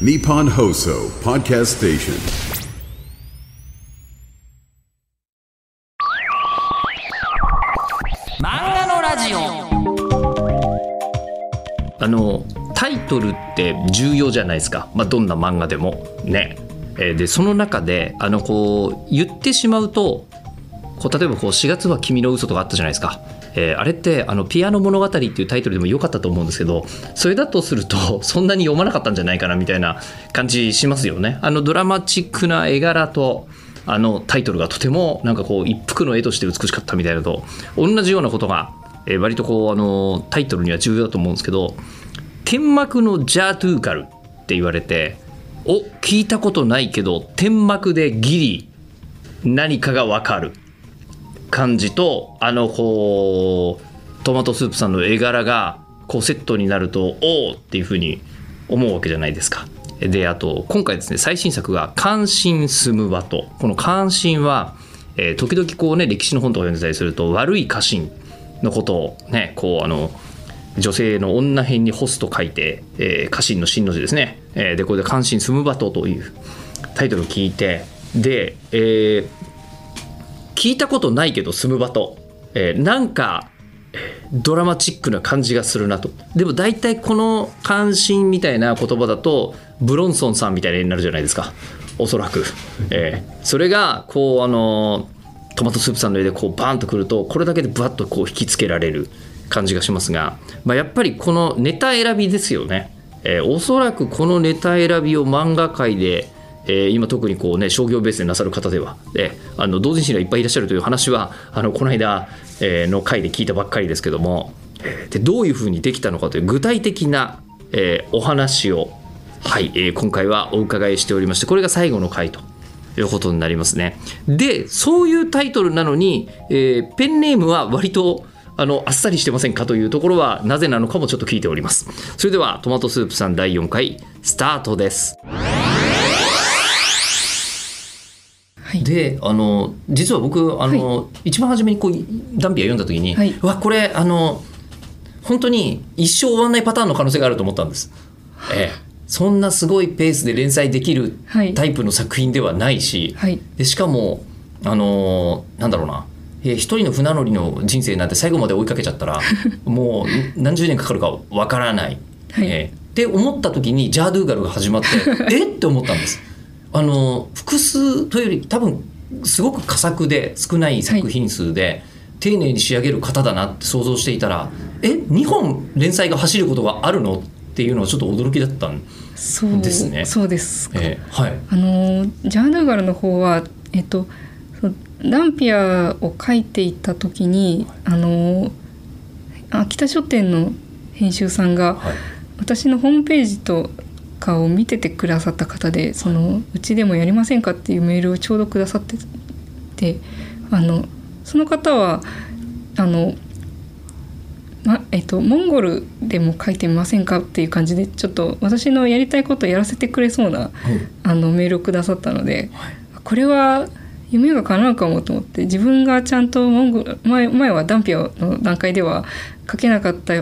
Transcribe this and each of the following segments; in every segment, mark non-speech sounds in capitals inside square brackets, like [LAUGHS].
Nippon Hoso Podcast Station. 漫画のラジオあのタイトルって重要じゃないですか、まあ、どんな漫画でもね。えーでその中であのこう言ってしまうとこう例えばこう4月は君の嘘とかあったじゃないですか。えーあれってあの「ピアノ物語」っていうタイトルでも良かったと思うんですけどそれだとすると [LAUGHS] そんなに読まなかったんじゃないかなみたいな感じしますよね。あのドラマチックな絵柄とあのタイトルがとてもなんかこう一幅の絵として美しかったみたいなと同じようなことが、えー割とこうあのタイトルには重要だと思うんですけど天幕のジャートゥーカルって言われてお聞いたことないけど天幕でギリ何かが分かる感じとあのこうトマトスープさんの絵柄がこうセットになるとおおっていうふうに思うわけじゃないですか。であと今回ですね最新作が「関心住む場と」この関心は、えー時々こうね歴史の本とか読んでたりすると悪い家臣のことをねこうあの女性の女編に干すと書いて、えー家臣の真の字ですね、えーでこれで「関心住む場と」というタイトルを聞いて。で、えー聞いたことないけど住む場と、えーなんかドラマチックな感じがするなと。でも大体この関心みたいな言葉だとブロンソンさんみたいになるじゃないですか。おそらく、えーそれがこうあのトマトスープさんの絵でこうバーンとくるとこれだけでブワッとこう引きつけられる感じがしますが、まあ、やっぱりこのネタ選びですよね、えーおそらくこのネタ選びを漫画界でえー今特にこうね商業ベースでなさる方ではであの同人誌がいっぱいいらっしゃるという話はあのこの間、えーの回で聞いたばっかりですけども、でどういうふうにできたのかという具体的な、えお話を、はいえ今回はお伺いしておりましてこれが最後の回と。いうことになりますね。でそういうタイトルなのに、えペンネームは割とあのあっさりしてませんかというところはなぜなのかもちょっと聞いております。それではトマトスープさん第4回スタートです。はい。であの実は僕あの、一番初めにこうダンピア読んだ時に、はい。うわこれあの本当に一生終わんないパターンの可能性があると思ったんです。ええ、そんなすごいペースで連載できるはい。タイプの作品ではないし、はい。でしかもあのなんだろうな。えー一人の船乗りの人生なんて最後まで追いかけちゃったら [LAUGHS] もう何十年かかるかわからない。はい。えーって思った時にジャードゥーガルが始まって [LAUGHS] えって思ったんです。あの複数というより多分すごく佳作で少ない作品数で、丁寧に仕上げる方だなって想像していたらえ2本連載が走ることがあるのっていうのはちょっと驚きだったんですね。そうですか、えーはい。あのジャードゥガルの方はえっとダンピアを書いていた時にあの秋田書店の編集さんがはい。私のホームページとかを見ててくださった方でそのうちでもやりませんかっていうメールをちょうどくださっててあのその方はあのまえっと、モンゴルでも書いてみませんかっていう感じでちょっと私のやりたいことをやらせてくれそうなあのメールをくださったので、これは夢が叶うかもと思って自分がちゃんとモンゴル前前はダンピアの段階では書けなかった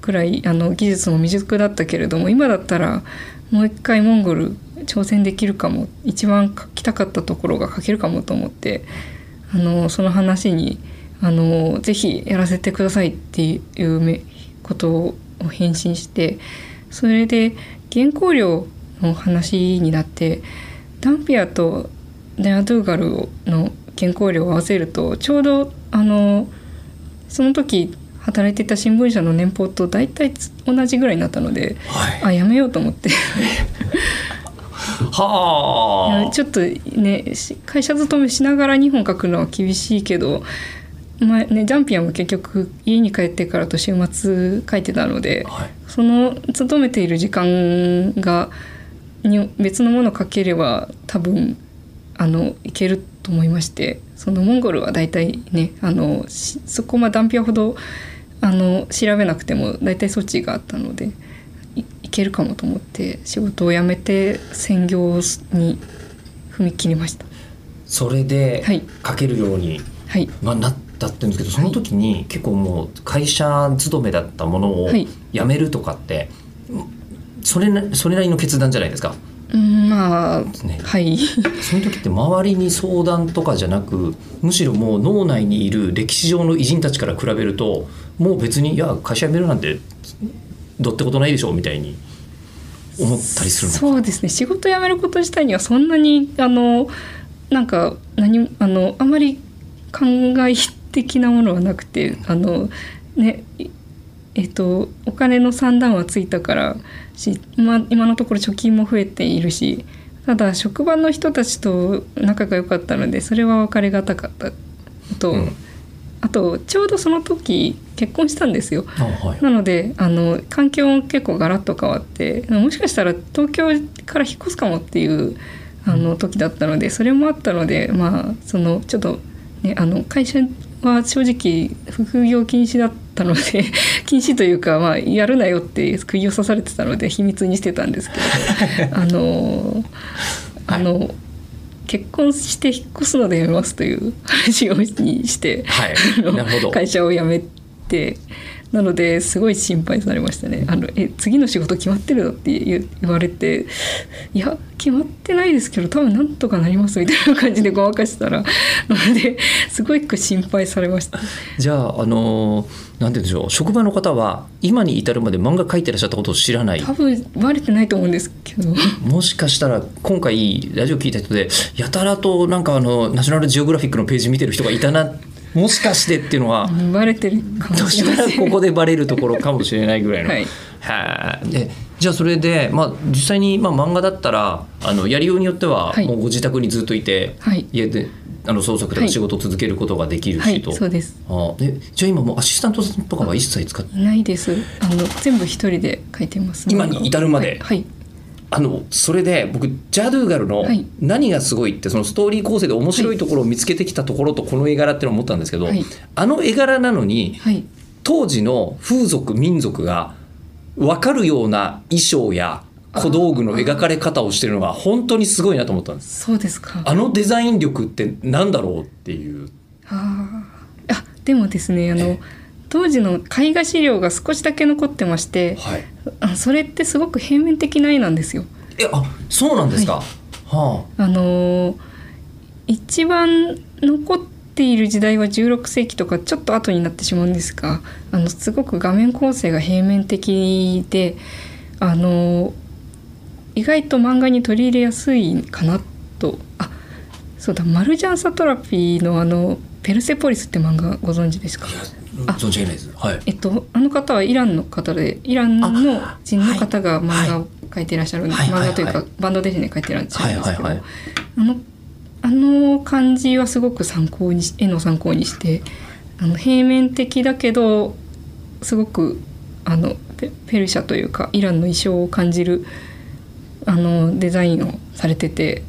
くらいあの技術も未熟だったけれども今だったらもう一回モンゴル挑戦できるかも一番書きたかったところが書けるかもと思ってあのその話にあのぜひやらせてくださいっていうことを返信してそれで原稿料の話になってダンピアとデアドゥーガルの原稿料を合わせるとちょうどあのその時働いていた新聞社の年俸と大体同じぐらいになったので、はい。あやめようと思って。[LAUGHS] はいあやちょっとねし会社勤めしながら2本書くのは厳しいけど、まあね、ジャンピアンも結局家に帰ってからと週末書いてたので、はい。その勤めている時間がに別のものを書ければ多分あのいけると思いましてそのモンゴルは大体ねあのしそこまでダンピアほどあの調べなくても大体措置があったのでいいけるかもと思って仕事を辞めて専業に踏み切りました。それではい。書けるように、はい。まあ、なったってんですけどその時に結構もう会社勤めだったものをはい。辞めるとかって、それなそれなりの決断じゃないですか。うんまあ、ねはい。その時って周りに相談とかじゃなくむしろもう脳内にいる歴史上の偉人たちから比べるともう別にいや会社辞めるなんてどってことないでしょみたいに思ったりするのか。そうですね。仕事辞めること自体にはそんなにあのなんか何あのあまり考え的なものはなくてあのねいえっとお金の算段はついたからし、まあ、今のところ貯金も増えているしただ職場の人たちと仲が良かったのでそれは別れがたかったと、うん。あとちょうどその時結婚したんですよ。あはい。なのであの環境も結構ガラッと変わってもしかしたら東京から引っ越すかもっていうあの時だったのでそれもあったのでまあそのちょっとねあの会社は正直副業禁止だったので [LAUGHS] 禁止というか、まあ、やるなよって釘を刺されてたので秘密にしてたんですけど [LAUGHS] あのあの、結婚して引っ越すのでやめますという話をにして。はい会社を辞めてなのですごい心配されましたね。あのえ次の仕事決まってるのって言言われていや決まってないですけど多分なんとかなりますみたいな感じでごまかしたらなのですごい心配されました。じゃああのなんて言うんでしょう職場の方は今に至るまで漫画描いてらっしゃったことを知らない？多分バレてないと思うんですけど。もしかしたら今回ラジオ聞いた人でやたらとなんかあのナショナルジオグラフィックのページ見てる人がいたなもしかしてっていうのはバレてるかもしれません。ここでバレるところかもしれないぐらいの。はい。はい。でじゃあそれで、まあ、実際に、まあ、漫画だったらあのやりようによっては、はい。もうご自宅にずっといて、はい。家であの創作とかはい。仕事を続けることができるはいしと、そうです。あでじゃあ今もうアシスタントとかは一切使ってい？ないです。あの全部一人で書いてます。今に至るまで。はい、はいあのそれで僕ジャドゥーガルのはい。何がすごいってそのストーリー構成で面白いところを見つけてきたところとこの絵柄っていうのを思ったんですけど、はい。あの絵柄なのにはい。当時の風俗民族が分かるような衣装や小道具の描かれ方をしてるのが本当にすごいなと思ったんです。そうですか。あのデザイン力ってなんだろうっていう。あー。あでもですねあの、ええ当時の絵画資料が少しだけ残ってましてはい。あそれってすごく平面的な絵なんですよ。えあそうなんですか？はあのー一番残っている時代は16世紀とかちょっと後になってしまうんですがあのすごく画面構成が平面的であのー意外と漫画に取り入れやすいかなとあそうだマルジャン・サトラピーのあの「ペルセポリス」って漫画ご存知ですか？存じ上げないです。はい。えっと、あの方はイランの方でイランの人の方が漫画を描いていらっしゃるんです、はいはい漫画というか、はいバンドでね描いてらっしゃるんですけど、あのあの感じはすごく参考にし絵の参考にしてあの平面的だけどすごくあのペペルシャというかイランの衣装を感じるあのデザインをされてて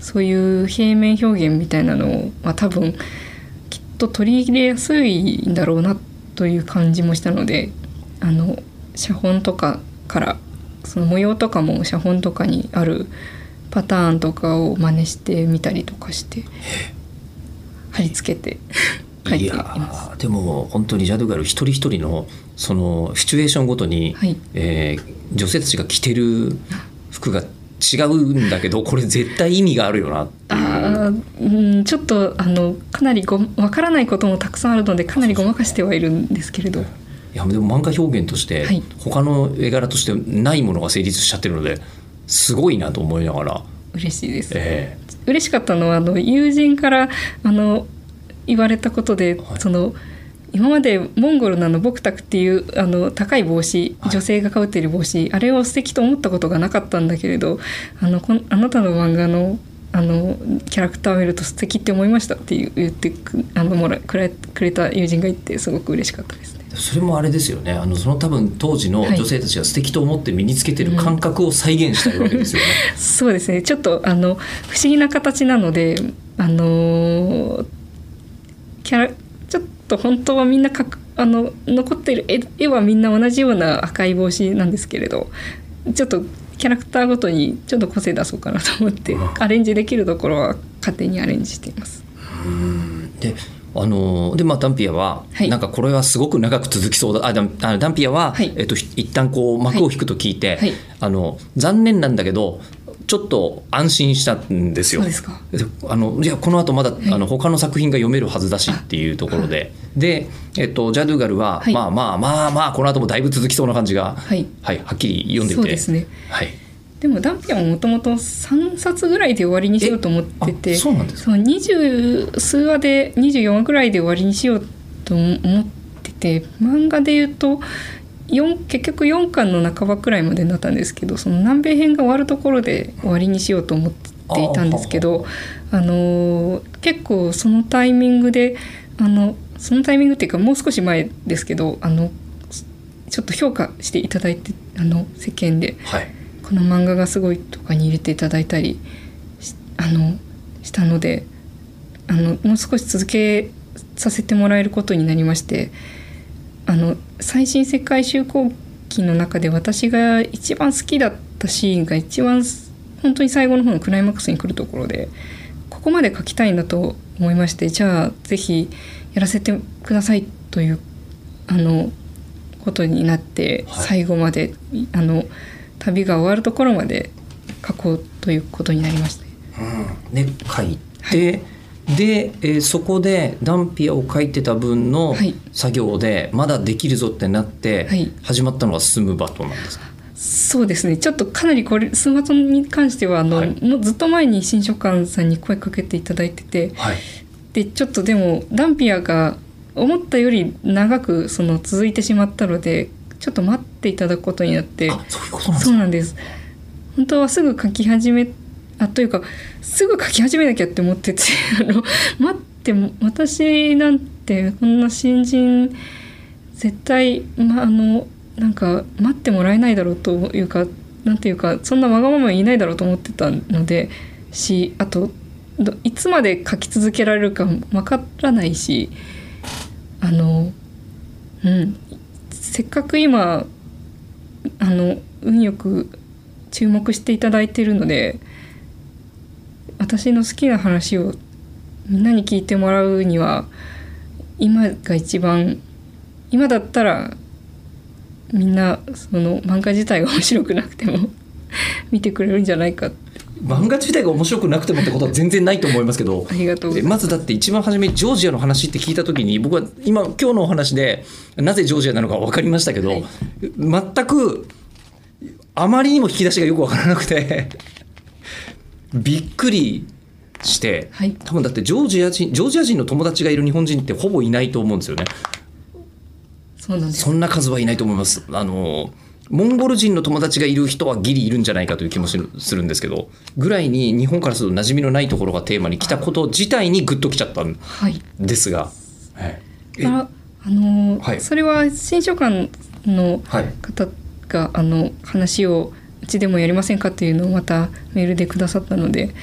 そういう平面表現みたいなのを、まあ、多分と取り入れやすいんだろうなという感じもしたのであの写本とかからその模様とかも写本とかにあるパターンとかを真似してみたりとかして貼り付けて書いていまでも本当にジャドゥガル一人一人のそのシチュエーションごとに、はい。えー女性たちが着てる服が違うんだけどこれ絶対意味があるよなっていう。うんちょっとあのかなりごわからないこともたくさんあるのでかなりごまかしてはいるんですけれど。いやでも漫画表現として、はい。他の絵柄としてないものが成立しちゃってるのですごいなと思いながら、嬉しいです。え嬉しかったのはあの友人からあの言われたことで、はい。その今までモンゴルのあのボクタクっていうあの高い帽子はい。女性がかぶっている帽子、あれを素敵と思ったことがなかったんだけれどあのこんあなたの漫画のあのキャラクターを見ると素敵って思いましたっていう言ってくあのもらくれくれた友人がいてすごく嬉しかったですね。えそれもあれですよねあのその多分当時のはい女性たちが素敵と思って身につけてる感覚を再現したいわけですよね。[LAUGHS] そうですねちょっとあの不思議な形なのであのキャラちょっと本当はみんなかくあの残っている絵絵はみんな同じような赤い帽子なんですけれどちょっとキャラクターごとにちょっと個性出そうかなと思ってうん。アレンジできるところは勝手にアレンジしています。うん。であのでまあダンピアは、はい。なんかこれはすごく長く続きそうだ。あダンあダンピアは、はい。えっとひ一旦こう幕を引くと聞いて、はい。あの残念なんだけどちょっと安心したんですよ。あのいやこの後まだ、あの他の作品が読めるはずだしっていうところで、で、えっと、ジャドゥガルは、はい。まあまあまあまあこの後もだいぶ続きそうな感じが、はい。はい、はっきり読んでみて。そうですね。はい、でもダンピアももともと3冊ぐらいで終わりにしようと思っててそうなんですか？そう20数話で24話ぐらいで終わりにしようと思ってて漫画で言うと4結局4巻の半ばくらいまでになったんですけどその南米編が終わるところで終わりにしようと思っていたんですけどあのー結構そのタイミングであのそのタイミングっていうかもう少し前ですけどあのちょっと評価していただいてあの世間で。はいこの漫画がすごいとかに入れていただいたりしあのしたのであのもう少し続けさせてもらえることになりましてあの最新世界周航記の中で私が一番好きだったシーンが一番本当に最後の方のクライマックスに来るところでここまで書きたいなと思いましてじゃあぜひやらせてくださいというあのことになって、はい。最後まであの旅が終わるところまで書こうということになりました。で書いて、で、えーそこでダンピアを書いてた分のはい。作業でまだできるぞってなってはい。始まったのがスムバトなんですか、そうですね。ちょっとかなりこれスマートに関してはあの、はい。もうずっと前に新書館さんに声かけていただいててはい。でちょっとでもダンピアが思ったより長くその続いてしまったのでちょっと待っていただくことになってあそういうことなんですか？そうなんです。本当はすぐ書き始めあというかすぐ書き始めなきゃって思ってて [LAUGHS] あの待っても私なんてこんな新人絶対、ま、あのなんか待ってもらえないだろうというかなんていうかそんなわがまま言いないだろうと思ってたのでしあといつまで書き続けられるかわからないしあのうんせっかく今あの運よく注目していただいてるので私の好きな話をみんなに聞いてもらうには今が一番今だったらみんなその漫画自体が面白くなくても [LAUGHS] 見てくれるんじゃないか。漫画自体が面白くなくてもってことは全然ないと思いますけどありがとうまずだって一番初めジョージアの話って聞いた時に僕は今今日のお話でなぜジョージアなのか分かりましたけど、はい。全くあまりにも引き出しがよく分からなくてびっくりして、はい。多分だってジョージア人ジョージア人の友達がいる日本人ってほぼいないと思うんですよね。すそうなんです。そんな数はいないと思います。あのモンゴル人の友達がいる人はギリいるんじゃないかという気もするするんですけどぐらいに日本からすると馴染みのないところがテーマに来たこと自体にグッときちゃったんはい。ですが、はい、えああの、はい。それは新書館のはい。方があの話をうちでもやりませんかっていうのをまたメールでくださったので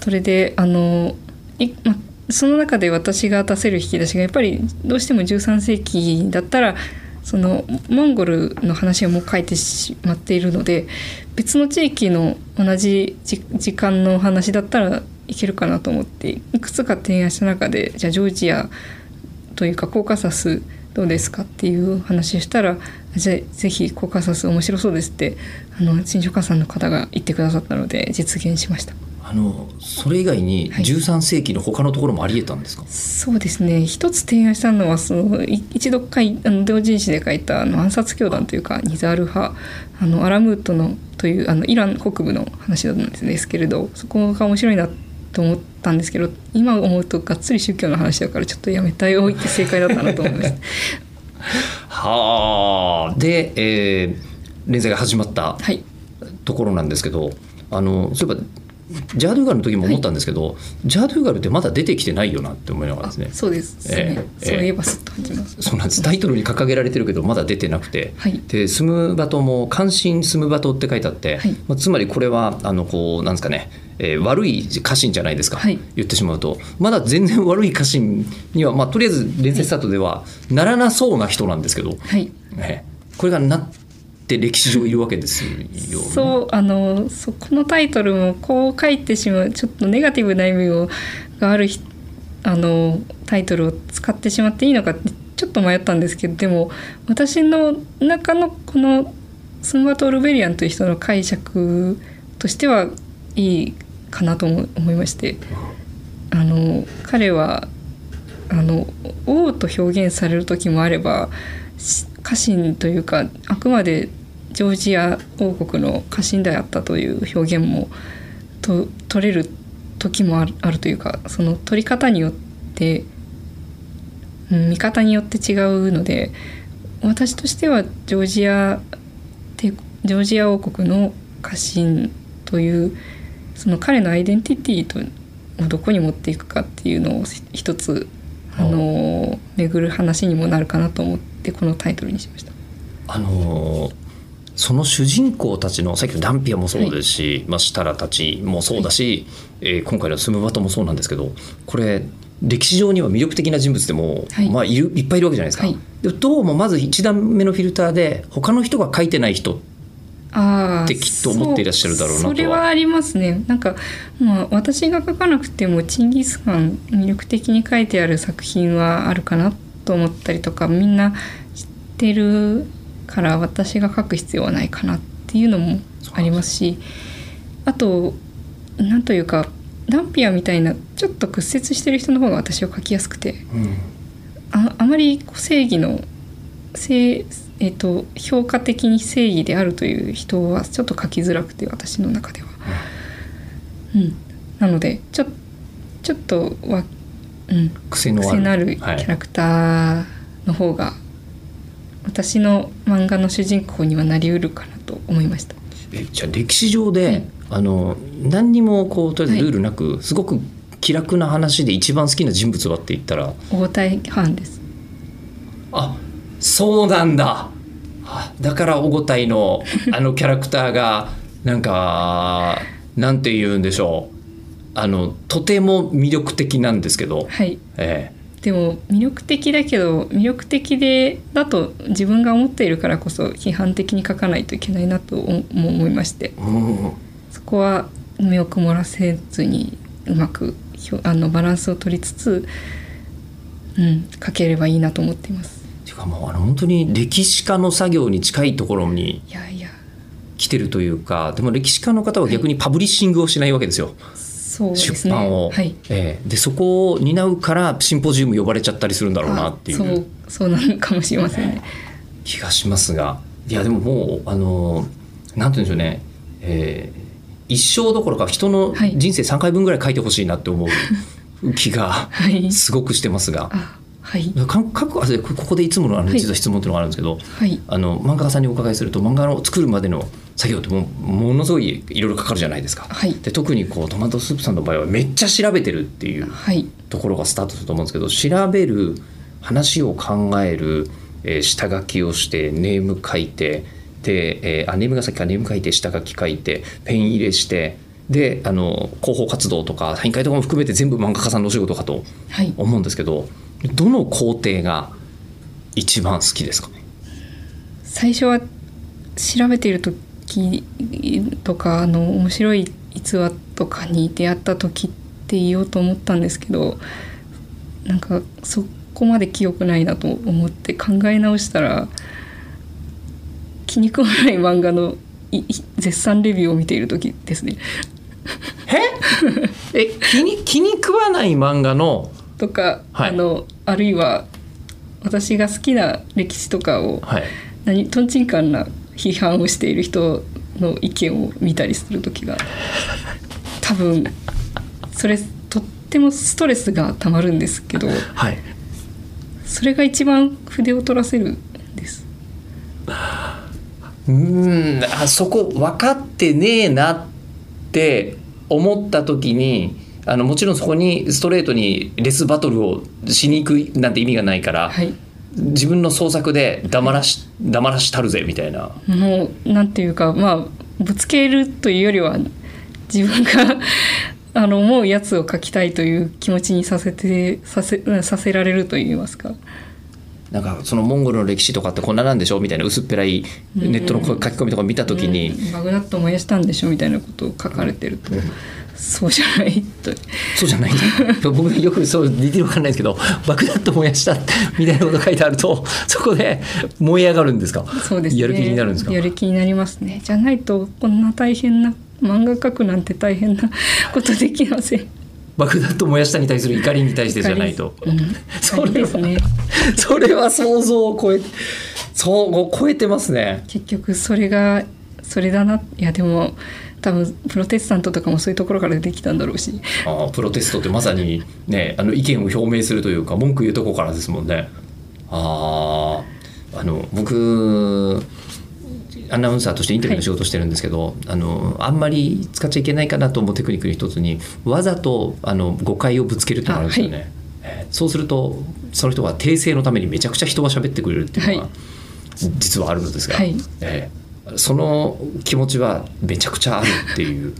それであのい、ま、その中で私が出せる引き出しがやっぱりどうしても13世紀だったらそのモンゴルの話はもう書いてしまっているので別の地域の同じ時間の話だったらいけるかなと思っていくつか提案した中でじゃあジョージアというかコーカサスどうですかっていう話をしたらじゃあぜひコーカサス面白そうですってあの新書家さんの方が言ってくださったので実現しました。あのそれ以外にはい。13世紀の他のところもありえたんですか、そうですね。一つ提案したのはそのい一度書いあの同人誌で書いたあの暗殺教団というかニザール派あのアラムートのというあのイラン北部の話なんですけれどそこが面白いなと思ったんですけど今思うとがっつり宗教の話だからちょっとやめたいおいて正解だったなと思います。[LAUGHS] はあ。で、えー連載が始まったはい。ところなんですけどあのそういえばジャードゥーガルの時も思ったんですけど、ジャードゥーガルってまだ出てきてないよなって思いながらですね。そうです。ね、ええそういえばすっと感じます。そうなんです。タイトルに掲げられてるけどまだ出てなくて、はい。でスムバトも「関心スムバト」って書いてあって、はい。まあ、つまりこれはあのこうなんですかね、えー悪い家臣じゃないですか、はい。言ってしまうと。まだ全然悪い家臣には、まあ、とりあえず連載スタートではならなそうな人なんですけど、はい。えーこれがなって歴史上いるわけですよ、ね。そうあのそこのタイトルもこう書いてしまうちょっとネガティブな意味をがある人あのタイトルを使ってしまっていいのかってちょっと迷ったんですけどでも私の中のこのスンバト・オルベリアンという人の解釈としてはいいかなと思いましてあの彼はあの王と表現される時もあれば家臣というかあくまでジョージア王国の家臣であったという表現もと取れる時もあるあるというかその取り方によって、うん、見方によって違うので私としてはジョージア帝ジョージア王国の家臣というその彼のアイデンティティとをどこに持っていくかっていうのを一つあの巡る話にもなるかなと思ってこのタイトルにしました。あのーその主人公たちのさっきのダンピアもそうですし、まあ、シタラたちもそうだし、えー今回のスムバトもそうなんですけどこれ歴史上には魅力的な人物でも、はい。まあ、いるいっぱいいるわけじゃないですか。はい。でどうもまず1段目のフィルターで他の人が書いてない人ってきっと思っていらっしゃるだろうなとは。そそれはありますね。なんか、まあ、私が書かなくてもチンギス・ハン魅力的に書いてある作品はあるかなと思ったりとかみんな知ってるから私が書く必要はないかなっていうのもありますしあとなんというかダンピアみたいなちょっと屈折してる人の方が私は書きやすくてああまり正義の正、えっと評価的に正義であるという人はちょっと書きづらくて私の中では。うん、なのでちょちょっとは、うん、癖のある。癖のあるキはい。ャラクターの方が、私の漫画の主人公にはなりうるかなと思いました。えじゃあ歴史上で、はいあの何にもこうとりあえずルールなく、すごく気楽な話で一番好きな人物はって言ったら。大体藩です。あそうなんだ。あだからおごたいの [LAUGHS] あのキャラクターがなんかなんて言うんでしょう。あのとても魅力的なんですけど、はい。えでも魅力的だけど魅力的でだと自分が思っているからこそ批判的に書かないといけないなとも思いましてそこは目を曇らせずにうまくあのバランスを取りつつ、うん、書ければいいなと思っています。ていうかもうあの本当に歴史家の作業に近いところにいやいや来てるというかでも歴史家の方は逆にパブリッシングをしないわけですよ。そうですね。出版を、はい。ええでそこを担うからシンポジウム呼ばれちゃったりするんだろうなっていあそううそうなのかもしれませんね。気がしますがいやでももうあのなんて言うんでしょうね、えー一生どころか人のはい人生3回分ぐらい書いてほしいなって思う気が [LAUGHS] はい。すごくしてますが。あはいかんかあこここでいつものあのはい。実は質問っていうのがあるんですけど、はい。あの漫画家さんにお伺いすると漫画の作るまでの作業ってもうものすごいいろいろかかるじゃないですか。はい。で特にこうトマトスープさんの場合はめっちゃ調べてるっていうはい。ところがスタートすると思うんですけど調べる話を考える、えー下書きをしてネーム書いてで、えーあネームが先かネーム書いて下書き書いてペン入れしてであの広報活動とかサイン会とかも含めて全部漫画家さんのお仕事かとはい。思うんですけどどの工程が一番好きですか？ね最初は調べている時とかあの面白い逸話とかに出会った時って言おうと思ったんですけどなんかそこまで記憶ないなと思って考え直したら気に食わない漫画の絶賛レビューを見ている時ですね。え [LAUGHS] 気に気に食わない漫画の、とか、はい。あのあるいは私が好きな歴史とかをはい、何とんちんかんな批判をしている人の意見を見たりする時が [LAUGHS] 多分それとってもストレスがたまるんですけどはい、それが一番筆を取らせるんです。[SIGHS] うーんあそこ分かってねえなって思った時にあのもちろんそこにストレートにレスバトルをしに行くなんて意味がないから、はい、自分の創作で黙らし黙らしたるぜみたいな。もうなんていうかまあぶつけるというよりは自分が [LAUGHS] あの思うやつを書きたいという気持ちにさせてさせさせられるといいますかなんかそのモンゴルの歴史とかってこんななんでしょみたいな薄っぺらいネットの書き込みとか見た時に、うんバグダッド燃やしたんでしょみたいなことを書かれてると、そうじゃないと。そうじゃない。僕よくそうディテールわかんないですけど爆弾と燃やしたみたいなこと書いてあるとそこで燃え上がるんですか？そうですね。やる気になるんですか？やる気になりますね。じゃないとこんな大変な漫画描くなんて大変なことできません爆弾と燃やしたに対する怒りに対してじゃないと、うん、[LAUGHS] それはですね。それは想像を超えそう超えてますね。結局それがそれだな。いやでも多分プロテスタントとかもそういうところから出てきたんだろうし。ああプロテストってまさにねあの意見を表明するというか文句言うとこからですもんね。あああの僕アナウンサーとしてインタビューの仕事してるんですけど、あのあんまり使っちゃいけないかなと思うテクニックの一つにわざとあの誤解をぶつけるってあるんですよね、えーそうするとその人が訂正のためにめちゃくちゃ人が喋ってくれるっていうのが、はい。実はあるのですが、はい。えーその気持ちはめちゃくちゃあるっていう。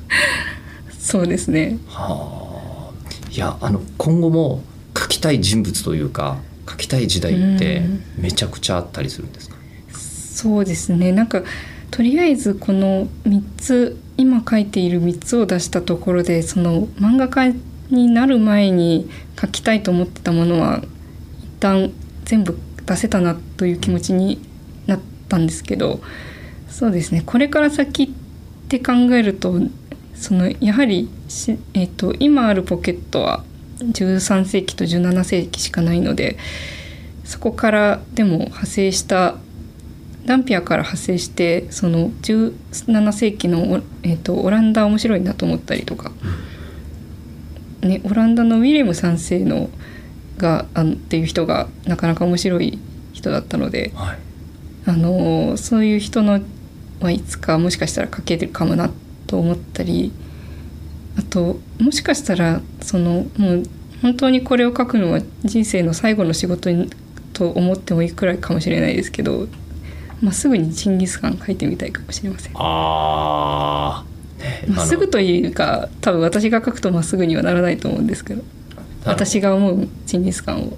[LAUGHS] そうですね。はあ、いやあの今後も書きたい人物というか書きたい時代ってうん。めちゃくちゃあったりするんですか、そうですね。なんかとりあえずこの3つ今書いている3つを出したところでその漫画家になる前に書きたいと思ってたものは一旦全部出せたなという気持ちになったんですけどそうですね。これから先って考えるとそのやはりし、えー、と今あるポケットは13世紀と17世紀しかないのでそこからでも派生したダンピアから派生してその17世紀のオ,、えー、とオランダ面白いなと思ったりとか、ね、オランダのウィレム3世のがあのっていう人がなかなか面白い人だったので、はい、あのそういう人のはいつかもしかしたら書けるかもなと思ったり。あともしかしたらそのもう本当にこれを書くのは人生の最後の仕事にと思ってもいいくらいかもしれないですけど、まあ、すぐにジンギスカン書いてみたいかもしれません。あー。ねまっすぐというか多分私が書くとまっすぐにはならないと思うんですけど私が思うジンギスカンを。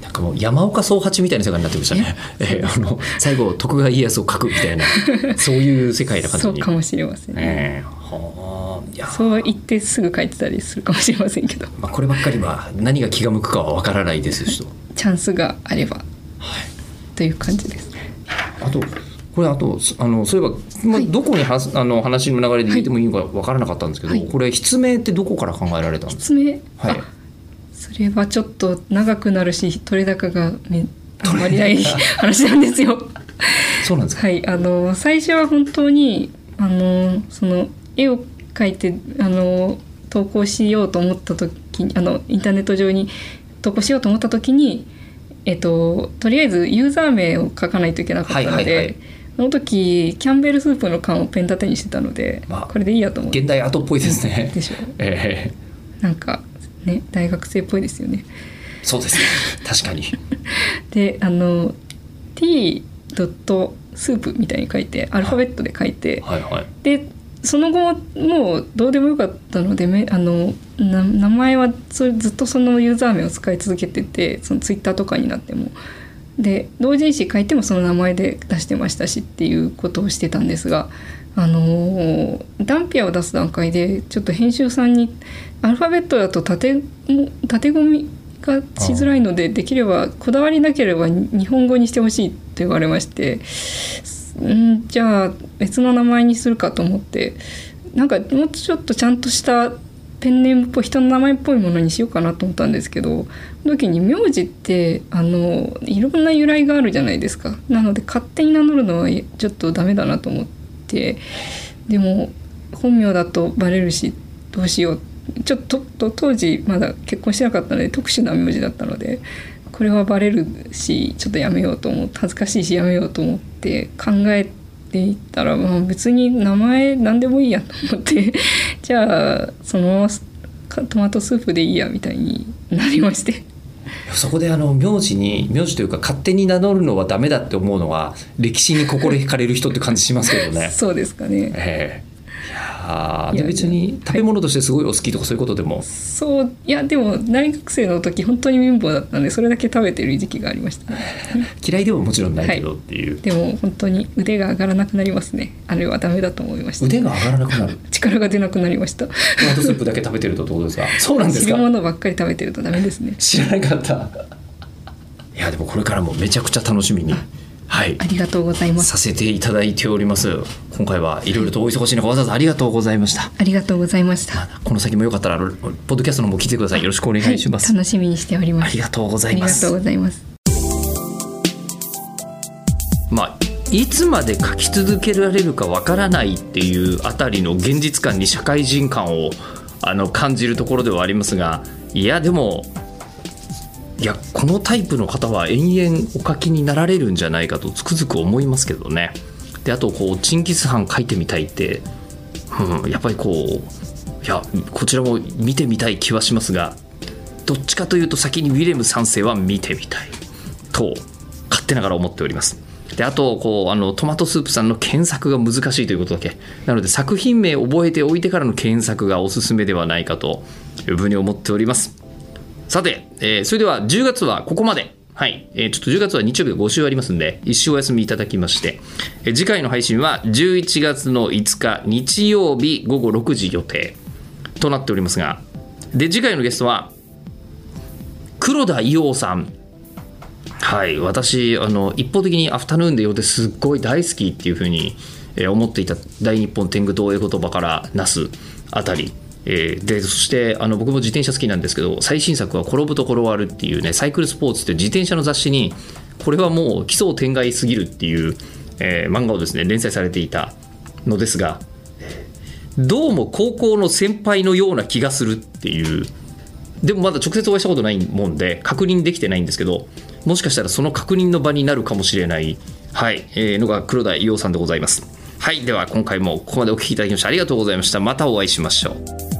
なんかもう山岡宗八みたいな世界になってましたね、えーあの最後徳川家康を書くみたいな [LAUGHS] そういう世界な感じに。そうかもしれません、えーはあいやー。そう言ってすぐ書いてたりするかもしれませんけど。まあ、こればっかりは何が気が向くかは分からないですしと。[LAUGHS] チャンスがあれば。という感じです。あとこれあとあのそういえば、まあはい。どこにはあの話の流れで言ってもいいのか分からなかったんですけど、はい。これ筆名ってどこから考えられたんです説明、はい。あそれはちょっと長くなるし取れ高がめあんまりない話なんですよ。かそうなんですか、はい、あの最初は本当にあのその絵を描いてあの投稿しようと思った時にあのインターネット上に投稿しようと思った時に、えっと、とりあえずユーザー名を書かないといけなかったので、はいはいはい。その時キャンベルスープの缶をペン立てにしてたので、まあこれでいいやと思って。現代アートっぽいですね。でしょ。えなんかね大学生っぽいですよね。ーそうですね。確かに。[LAUGHS] であの T. ドットスープみたいに書いてアルファベットで書いて、はいはい。でその後もうどうでもよかったのでめあの名前はずっとそのユーザー名を使い続けててそのツイッターとかになっても。で同人誌書いてもその名前で出してましたしっていうことをしてたんですがあのダンピアを出す段階でちょっと編集さんにアルファベットだと縦縦込みがしづらいのでできればこだわりなければ日本語にしてほしいと言われましてんじゃあ別の名前にするかと思って。なんかもうちょっとちゃんとしたペンネームっぽい人の名前っぽいものにしようかなと思ったんですけどその時に名字ってあのいろんな由来があるじゃないですか。なので勝手に名乗るのはちょっとダメだなと思って。でも本名だとバレるしどうしよう。ちょっとと当時まだ結婚してなかったので特殊な名字だったのでこれはバレるしちょっとやめようと思って恥ずかしいしやめようと思って。考えていったら、まあ、別に名前何でもいいやと思って [LAUGHS] じゃあそのままかトマトスープでいいやみたいになりまして。そこであの名字に名字というか勝手に名乗るのはダメだって思うのは歴史に心惹かれる人って感じしますけどね。[LAUGHS] そうですかね。えあーで別に食べ物としてすごいお好きとかそういうことでも、そういやでも大学生の時本当に貧乏だったんでそれだけ食べてる時期がありました。ね [LAUGHS] 嫌いではもちろんないけどっていう、でも本当に腕が上がらなくなりますね。あれはダメだと思いました。腕が上がらなくなる。[LAUGHS] 力が出なくなりました。トマトスープだけ食べてるとってことですか？そうなんです汁か物ばっかり食べてるとダメですね。知らなかった。いやでもこれからもめちゃくちゃ楽しみにはい。ありがとうございます。させていただいております。今回はいろいろとお忙しい中わざわざありがとうございました。ありがとうございました。この先もよかったらポッドキャストの方も聞いてください。よろしくお願いします、はい、楽しみにしております。ありがとうござあいます。りがとうございます。まあいつまで書き続けられるかわからないっていうあたりの現実感に社会人感をあの感じるところではありますがいやでもいやこのタイプの方は延々お書きになられるんじゃないかとつくづく思いますけどね。であとこうチンギス・ハン書いてみたいって、うん、やっぱりこういやこちらも見てみたい気はしますがどっちかというと先にウィレム3世は見てみたいと勝手ながら思っております。であとこうあのトマトスープさんの検索が難しいということだけなので作品名覚えておいてからの検索がおすすめではないかというふうに思っておりますさて、えーそれでは10月はここまで。はい、えーちょっと10月は日曜日が5週ありますんで1週お休みいただきまして、えー次回の配信は11月の5日日曜日午後6時予定となっておりますが。で次回のゲストは黒田伊王さん。はい。私あの一方的にアフタヌーンでよってすっごい大好きっていうふうに、えー思っていた大日本天狗東映言葉からなすあたり、えーでそしてあの僕も自転車好きなんですけど最新作は「転ぶと転わる」っていうねサイクルスポーツって自転車の雑誌にこれはもう奇想天外すぎるっていう、えー漫画をですね連載されていたのですがどうも高校の先輩のような気がするっていうでもまだ直接お会いしたことないもんで確認できてないんですけどもしかしたらその確認の場になるかもしれない、はいえーのが黒田伊代さんでございます。はいでは今回もここまでお聞きいただきましてありがとうございました。またお会いしましょう。